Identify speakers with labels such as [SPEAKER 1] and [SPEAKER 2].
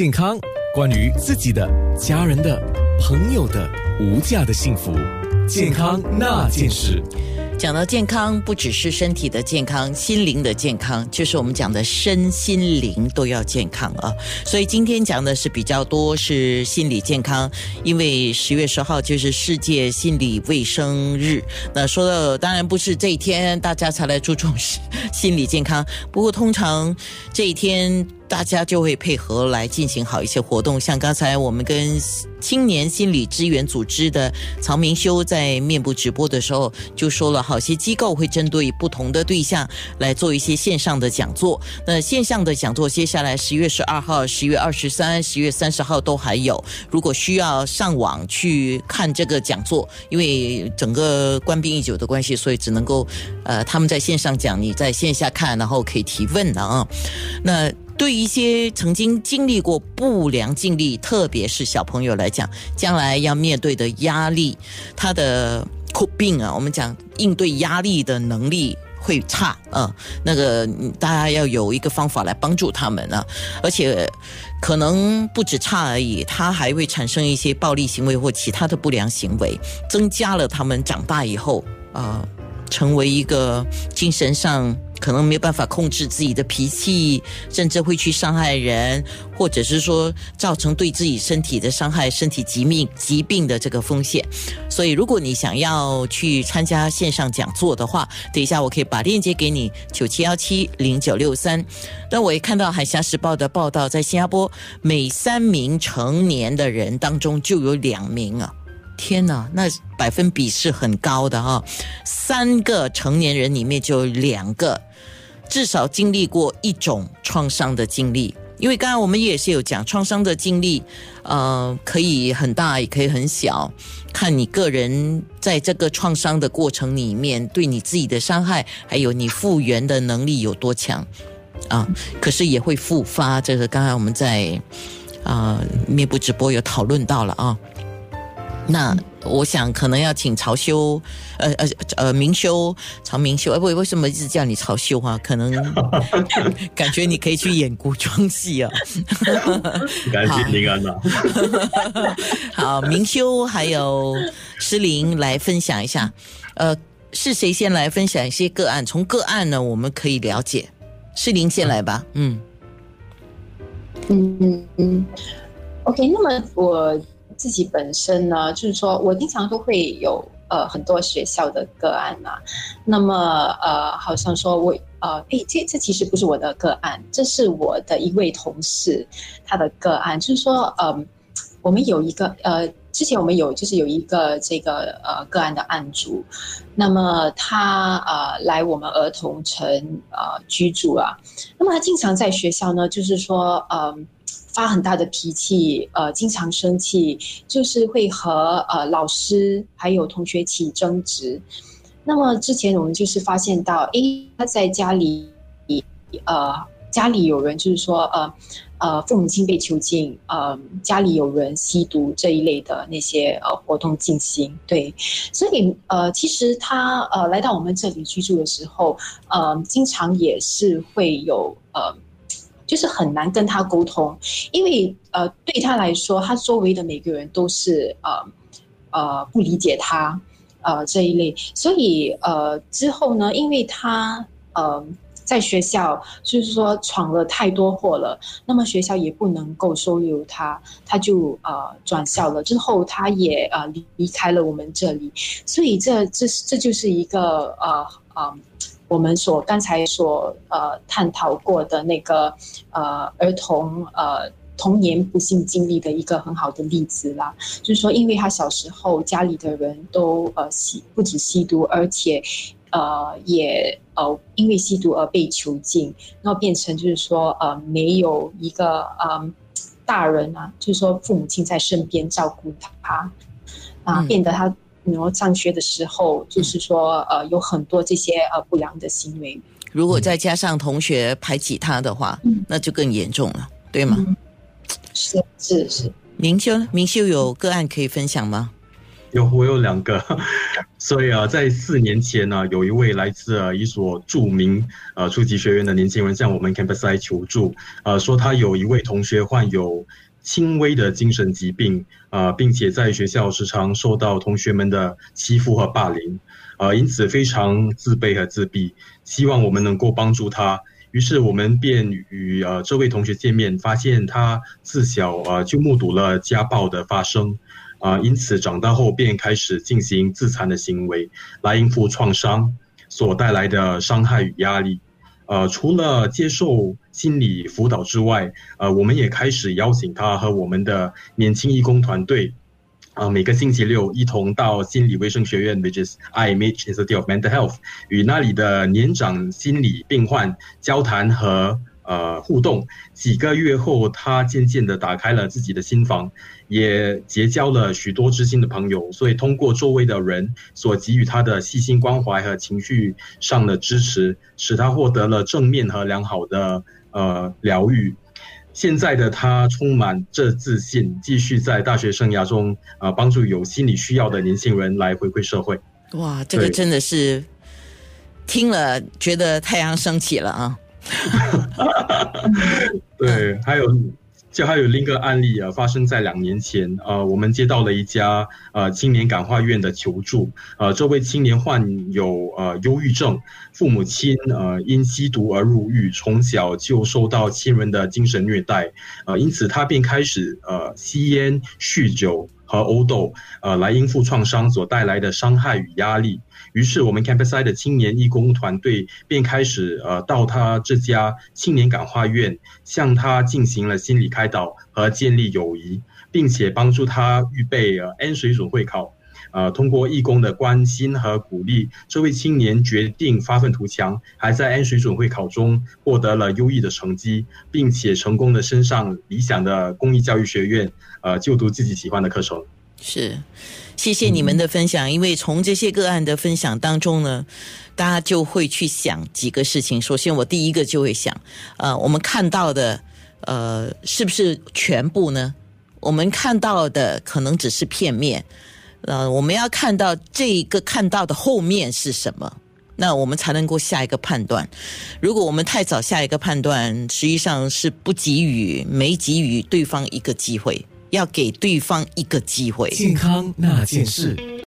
[SPEAKER 1] 健康，关于自己的、家人的、朋友的无价的幸福，健康那件事。
[SPEAKER 2] 讲到健康，不只是身体的健康，心灵的健康，就是我们讲的身心灵都要健康啊。所以今天讲的是比较多是心理健康，因为十月十号就是世界心理卫生日。那说到当然不是这一天大家才来注重心理健康，不过通常这一天。大家就会配合来进行好一些活动，像刚才我们跟青年心理支援组织的曹明修在面部直播的时候就说了，好些机构会针对不同的对象来做一些线上的讲座。那线上的讲座接下来十月十二号、十月二十三、十月三十号都还有。如果需要上网去看这个讲座，因为整个关闭已久的关系，所以只能够呃他们在线上讲，你在线下看，然后可以提问的啊。那。对一些曾经经历过不良经历，特别是小朋友来讲，将来要面对的压力，他的苦病啊，我们讲应对压力的能力会差啊。那个大家要有一个方法来帮助他们啊，而且可能不止差而已，他还会产生一些暴力行为或其他的不良行为，增加了他们长大以后啊，成为一个精神上。可能没有办法控制自己的脾气，甚至会去伤害人，或者是说造成对自己身体的伤害、身体疾病疾病的这个风险。所以，如果你想要去参加线上讲座的话，等一下我可以把链接给你，九七幺七零九六三。但我也看到《海峡时报》的报道，在新加坡每三名成年的人当中就有两名啊。天呐，那百分比是很高的哈，三个成年人里面就有两个，至少经历过一种创伤的经历。因为刚才我们也是有讲，创伤的经历，呃，可以很大，也可以很小，看你个人在这个创伤的过程里面，对你自己的伤害，还有你复原的能力有多强啊。可是也会复发，这个刚才我们在啊面部直播有讨论到了啊。那我想可能要请曹修，呃呃呃明修曹明修，哎为为什么一直叫你曹修啊？可能 感觉你可以去演古装戏啊。
[SPEAKER 3] 感谢平安呐。
[SPEAKER 2] 好，明修还有诗玲来分享一下，呃，是谁先来分享一些个案？从个案呢，我们可以了解。诗玲先来吧。
[SPEAKER 4] 嗯嗯嗯嗯，OK，那么我。自己本身呢，就是说我经常都会有呃很多学校的个案啊，那么呃好像说我呃诶这这其实不是我的个案，这是我的一位同事他的个案，就是说嗯我们有一个呃之前我们有就是有一个这个呃个案的案主，那么他呃来我们儿童城呃居住啊，那么他经常在学校呢，就是说嗯。发很大的脾气，呃，经常生气，就是会和呃老师还有同学起争执。那么之前我们就是发现到，哎，他在家里，呃，家里有人就是说，呃，呃，父母亲被囚禁，呃，家里有人吸毒这一类的那些呃活动进行。对，所以呃，其实他呃来到我们这里居住的时候，呃，经常也是会有呃。就是很难跟他沟通，因为呃，对他来说，他周围的每个人都是呃呃不理解他呃这一类，所以呃之后呢，因为他呃在学校就是说闯了太多祸了，那么学校也不能够收留他，他就呃转校了。之后他也呃离离开了我们这里，所以这这这就是一个呃呃。我们所刚才所呃探讨过的那个呃儿童呃童年不幸经历的一个很好的例子啦，就是说，因为他小时候家里的人都呃吸不止吸毒，而且呃也呃因为吸毒而被囚禁，然后变成就是说呃没有一个呃大人啊，就是说父母亲在身边照顾他啊，变得他。然后上学的时候，就是说，呃，有很多这些呃不良的行为。
[SPEAKER 2] 如果再加上同学排挤他的话，那就更严重了，对吗？
[SPEAKER 4] 是是是。
[SPEAKER 2] 明修，明修有个案可以分享吗？
[SPEAKER 3] 有我有两个，所以啊，在四年前呢，有一位来自一所著名呃初级学院的年轻人向我们 campus 来求助，呃，说他有一位同学患有轻微的精神疾病，呃，并且在学校时常受到同学们的欺负和霸凌，呃，因此非常自卑和自闭，希望我们能够帮助他。于是我们便与呃这位同学见面，发现他自小呃就目睹了家暴的发生。啊，因此长大后便开始进行自残的行为，来应付创伤所带来的伤害与压力。呃，除了接受心理辅导之外，呃，我们也开始邀请他和我们的年轻义工团队，啊，每个星期六一同到心理卫生学院，which is IMH Institute of Mental Health，与那里的年长心理病患交谈和。呃，互动几个月后，他渐渐的打开了自己的心房，也结交了许多知心的朋友。所以，通过周围的人所给予他的细心关怀和情绪上的支持，使他获得了正面和良好的呃疗愈。现在的他充满着自信，继续在大学生涯中啊帮助有心理需要的年轻人来回馈社会。
[SPEAKER 2] 哇，这个真的是听了觉得太阳升起了啊！
[SPEAKER 3] 哈 对，还有，就还有另一个案例啊，发生在两年前啊，我们接到了一家呃青年感化院的求助，呃，这位青年患有呃忧郁症，父母亲呃因吸毒而入狱，从小就受到亲人的精神虐待，呃，因此他便开始呃吸烟、酗酒和殴斗，呃，来应付创伤所带来的伤害与压力。于是，我们 Campus I 的青年义工团队便开始呃到他这家青年感化院，向他进行了心理开导和建立友谊，并且帮助他预备呃 N 水准会考。呃，通过义工的关心和鼓励，这位青年决定发愤图强，还在 N 水准会考中获得了优异的成绩，并且成功的升上理想的公益教育学院，呃，就读自己喜欢的课程。
[SPEAKER 2] 是。谢谢你们的分享，因为从这些个案的分享当中呢，大家就会去想几个事情。首先，我第一个就会想，呃，我们看到的，呃，是不是全部呢？我们看到的可能只是片面，呃，我们要看到这一个看到的后面是什么，那我们才能够下一个判断。如果我们太早下一个判断，实际上是不给予、没给予对方一个机会。要给对方一个机会。
[SPEAKER 1] 健康那件事。